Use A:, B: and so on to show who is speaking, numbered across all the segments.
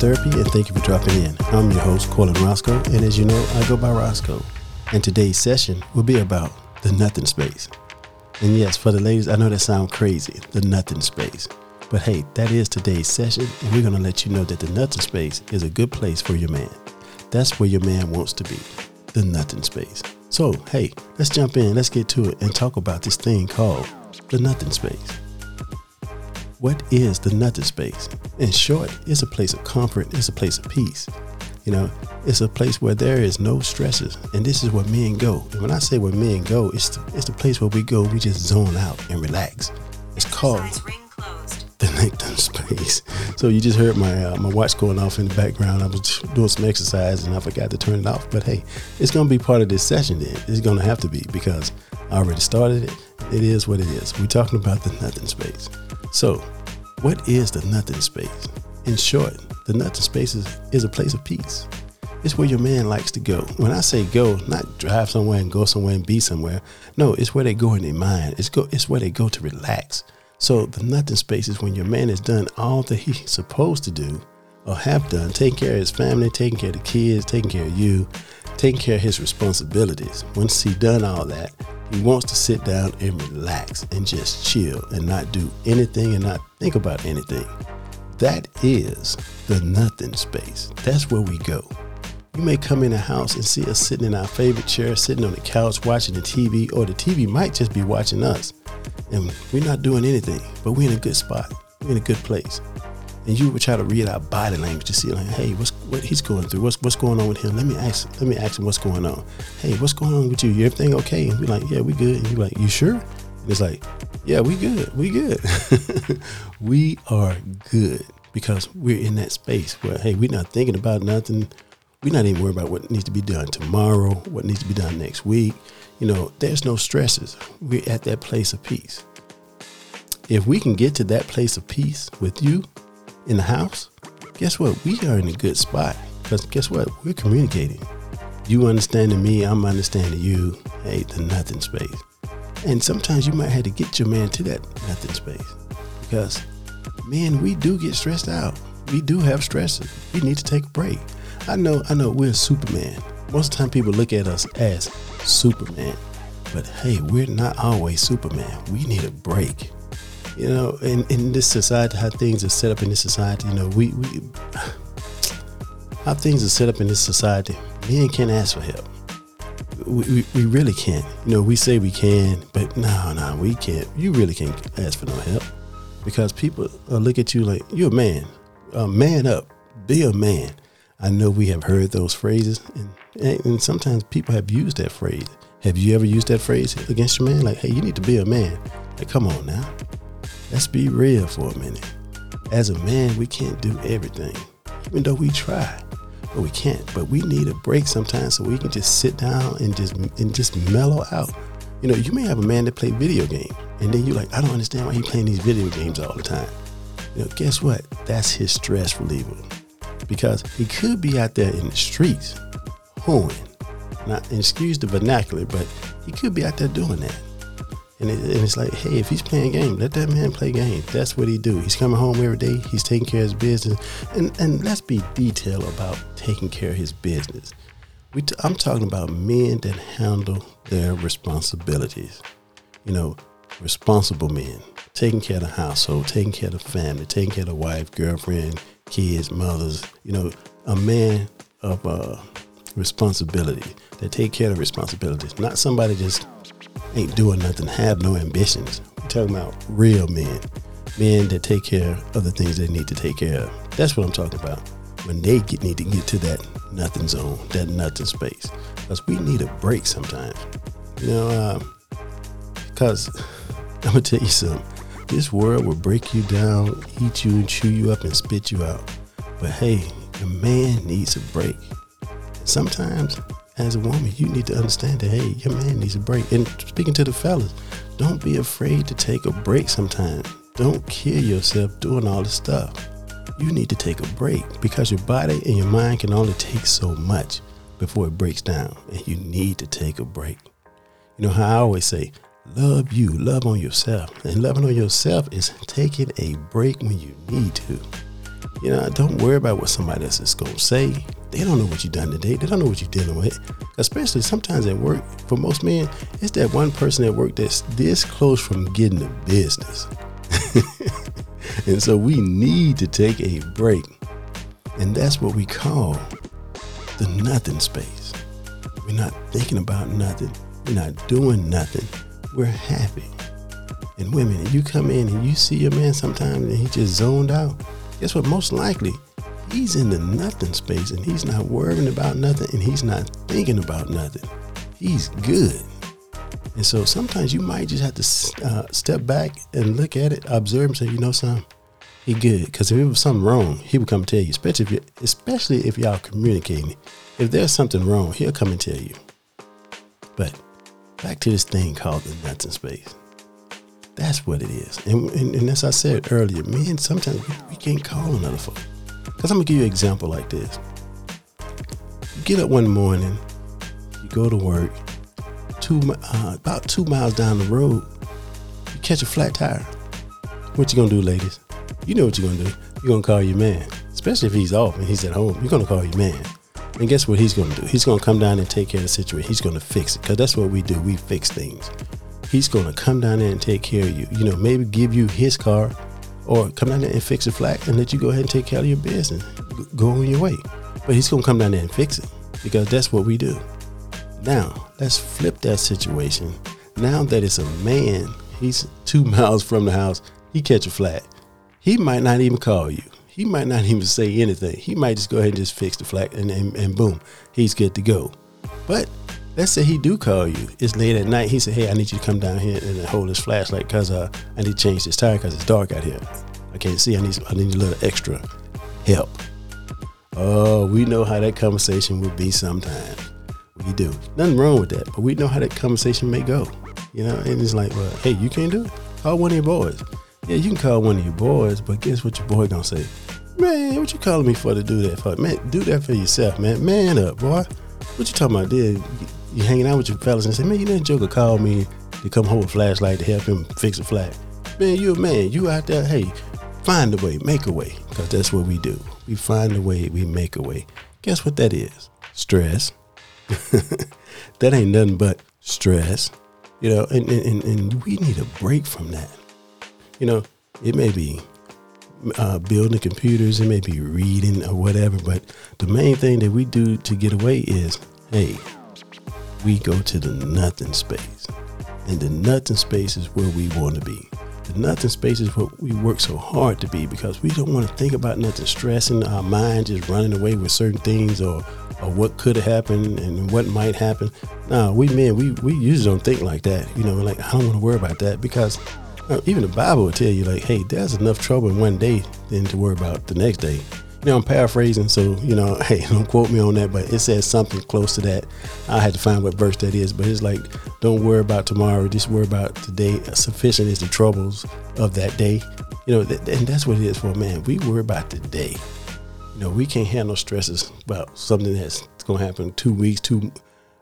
A: Therapy and thank you for dropping in. I'm your host, Colin Roscoe, and as you know, I go by Roscoe. And today's session will be about the nothing space. And yes, for the ladies, I know that sounds crazy, the nothing space. But hey, that is today's session, and we're going to let you know that the nothing space is a good place for your man. That's where your man wants to be, the nothing space. So, hey, let's jump in, let's get to it, and talk about this thing called the nothing space. What is the nothing space? In short, it's a place of comfort, it's a place of peace. You know, it's a place where there is no stresses, and this is where men go. And when I say where men go, it's the, it's the place where we go, we just zone out and relax. It's called the nothing space. So you just heard my uh, my watch going off in the background. I was doing some exercise and I forgot to turn it off. But hey, it's gonna be part of this session. Then it's gonna have to be because I already started it. It is what it is. We're talking about the nothing space. So, what is the nothing space? In short, the nothing space is, is a place of peace. It's where your man likes to go. When I say go, not drive somewhere and go somewhere and be somewhere. No, it's where they go in their mind. It's go. It's where they go to relax. So the nothing space is when your man has done all that he's supposed to do or have done, taking care of his family, taking care of the kids, taking care of you, taking care of his responsibilities. Once he done all that, he wants to sit down and relax and just chill and not do anything and not think about anything. That is the nothing space. That's where we go. You may come in the house and see us sitting in our favorite chair, sitting on the couch watching the TV, or the TV might just be watching us. And we're not doing anything, but we're in a good spot. We're in a good place. And you would try to read our body language to see like, hey, what's what he's going through? What's what's going on with him? Let me ask let me ask him what's going on. Hey, what's going on with you? You everything okay? And we're like, yeah, we good. And you're like, you sure? And it's like, yeah, we good. We good. we are good because we're in that space where, hey, we're not thinking about nothing. We're not even worried about what needs to be done tomorrow, what needs to be done next week. You know, there's no stresses. We're at that place of peace. If we can get to that place of peace with you in the house, guess what? We are in a good spot. Because guess what? We're communicating. You understanding me, I'm understanding you. Hey, the nothing space. And sometimes you might have to get your man to that nothing space. Because man, we do get stressed out. We do have stresses. We need to take a break. I know, I know we're Superman. Most of the time people look at us as Superman. But hey, we're not always Superman. We need a break. You know, in, in this society, how things are set up in this society, you know, we, we how things are set up in this society, men can't ask for help. We, we, we really can't. You know, we say we can, but no, no, we can't. You really can't ask for no help because people look at you like you're a man. Uh, man up, be a man. I know we have heard those phrases, and, and sometimes people have used that phrase. Have you ever used that phrase against your man? Like, hey, you need to be a man. Like, come on now. Let's be real for a minute. As a man, we can't do everything, even though we try, but we can't. But we need a break sometimes so we can just sit down and just and just mellow out. You know, you may have a man that play video game, and then you're like, I don't understand why he playing these video games all the time. You know, guess what? That's his stress reliever, because he could be out there in the streets, hoeing. Not excuse the vernacular, but he could be out there doing that. And, it, and, it's like, hey, if he's playing games, let that man play games. That's what he do. He's coming home every day. He's taking care of his business. And and let's be detailed about taking care of his business. We t- I'm talking about men that handle their responsibilities. You know, responsible men, taking care of the household, taking care of the family, taking care of the wife, girlfriend, kids, mothers. You know, a man of uh, responsibility that take care of responsibilities, not somebody just ain't doing nothing, have no ambitions. We're talking about real men, men that take care of the things they need to take care of. That's what I'm talking about. When they get, need to get to that nothing zone, that nothing space, because we need a break sometimes. You know, because um, I'm gonna tell you something. This world will break you down, eat you, and chew you up and spit you out. But hey, a man needs a break. Sometimes as a woman, you need to understand that, hey, your man needs a break. And speaking to the fellas, don't be afraid to take a break sometimes. Don't kill yourself doing all this stuff. You need to take a break because your body and your mind can only take so much before it breaks down. And you need to take a break. You know how I always say, love you, love on yourself. And loving on yourself is taking a break when you need to. You know, don't worry about what somebody else is gonna say. They don't know what you've done today. They don't know what you're dealing with. Especially sometimes at work, for most men, it's that one person at work that's this close from getting the business. and so we need to take a break. And that's what we call the nothing space. We're not thinking about nothing. We're not doing nothing. We're happy. And women, you come in and you see your man sometimes and he just zoned out. Guess what? Most likely, he's in the nothing space and he's not worrying about nothing and he's not thinking about nothing. He's good. And so sometimes you might just have to uh, step back and look at it, observe, and say, you know something, he good. Because if it was something wrong, he would come tell you. Especially if you, especially if y'all communicating. If there's something wrong, he'll come and tell you. But back to this thing called the nothing space. That's what it is. And, and, and as I said earlier, men, sometimes we, we can't call another folk. Because I'm going to give you an example like this. You get up one morning, you go to work, two uh, about two miles down the road, you catch a flat tire. What you gonna do, ladies? You know what you're gonna do. You're gonna call your man, especially if he's off and he's at home. You're gonna call your man. And guess what he's gonna do? He's gonna come down and take care of the situation. He's gonna fix it because that's what we do. We fix things. He's gonna come down there and take care of you. You know, maybe give you his car or come down there and fix the flat and let you go ahead and take care of your business. Go on your way. But he's gonna come down there and fix it because that's what we do. Now, let's flip that situation. Now that it's a man, he's two miles from the house, he catch a flat. He might not even call you. He might not even say anything. He might just go ahead and just fix the flat and, and, and boom, he's good to go. But let's say he do call you. It's late at night. He said, "Hey, I need you to come down here and hold this flashlight because uh, I need to change this tire because it's dark out here. I can't see. I need I need a little extra help." Oh, we know how that conversation would be sometimes. We do. Nothing wrong with that, but we know how that conversation may go. You know, and it's like, well, hey, you can't do it. Call one of your boys. Yeah, you can call one of your boys, but guess what your boy gonna say? Man, what you calling me for to do that for? Man, do that for yourself, man. Man up, boy. What you talking about? There, you hanging out with your fellas and say, man, you didn't joker call me to come hold a flashlight to help him fix a flat. Man, you a man. You out there, hey, find a way, make a way, because that's what we do. We find a way, we make a way. Guess what that is? Stress. that ain't nothing but stress. You know, and, and, and we need a break from that. You know, it may be uh, building computers, it may be reading or whatever, but the main thing that we do to get away is hey, we go to the nothing space. And the nothing space is where we want to be. The nothing space is what we work so hard to be because we don't want to think about nothing, stressing our mind, just running away with certain things or, or what could have happened and what might happen. Nah, we men, we, we usually don't think like that. You know, like, I don't want to worry about that because uh, even the Bible will tell you, like, hey, there's enough trouble in one day than to worry about the next day know, I'm paraphrasing, so you know, hey, don't quote me on that, but it says something close to that. I had to find what verse that is, but it's like, don't worry about tomorrow, just worry about today. Sufficient is the troubles of that day, you know, th- and that's what it is for man. We worry about today. You know, we can't handle stresses about something that's going to happen two weeks, two,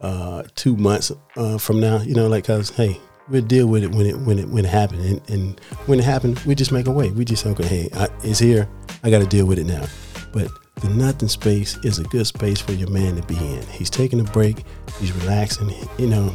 A: uh, two months uh, from now. You know, like, cause hey, we'll deal with it when it when it when it happened, and, and when it happened, we just make a way. We just okay, hey, I, it's here. I got to deal with it now. But the nothing space is a good space for your man to be in. He's taking a break. He's relaxing. You know,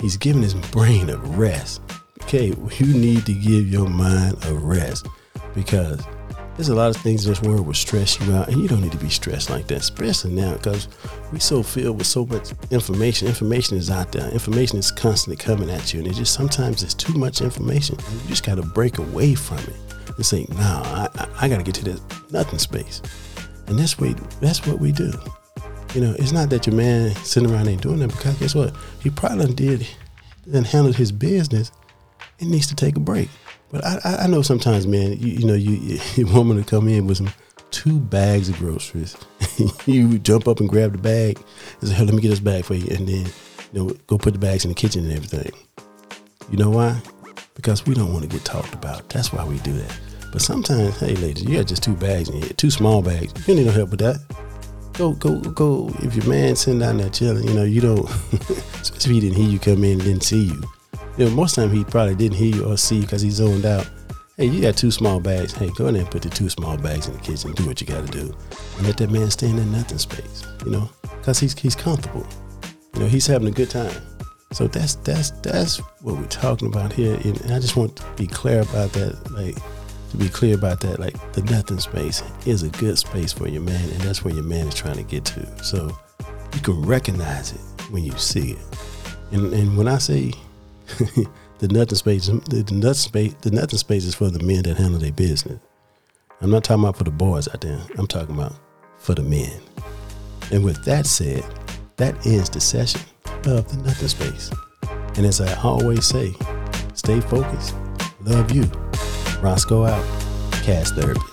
A: he's giving his brain a rest. Okay, you need to give your mind a rest because there's a lot of things in this world will stress you out, and you don't need to be stressed like that, especially now because we so filled with so much information. Information is out there. Information is constantly coming at you, and it just sometimes it's too much information. you just got to break away from it and say, "Nah, I, I, I got to get to this nothing space," and that's what that's what we do. You know, it's not that your man sitting around ain't doing that because guess what? He probably did and handled his business. He needs to take a break. But I, I know sometimes, man, you, you know, you, you me to come in with some two bags of groceries. you jump up and grab the bag and say, hey, let me get this bag for you. And then, you know, go put the bags in the kitchen and everything. You know why? Because we don't want to get talked about. That's why we do that. But sometimes, hey, ladies, you got just two bags in here, two small bags. You need no help with that. Go, go, go. If your man sitting down there chilling, you know, you don't, especially if he didn't hear you come in didn't see you you know, most time he probably didn't hear you or see you because he zoned out. Hey, you got two small bags. Hey, go in there and put the two small bags in the kitchen. Do what you got to do, and let that man stay in that nothing space. You know, because he's he's comfortable. You know, he's having a good time. So that's that's that's what we're talking about here, and I just want to be clear about that. Like to be clear about that, like the nothing space is a good space for your man, and that's where your man is trying to get to. So you can recognize it when you see it. And and when I say the nothing space, the, nothing space, the nothing space is for the men that handle their business. I'm not talking about for the boys out there. I'm talking about for the men. And with that said, that ends the session of the nothing space. And as I always say, stay focused. Love you. Roscoe out. Cast therapy.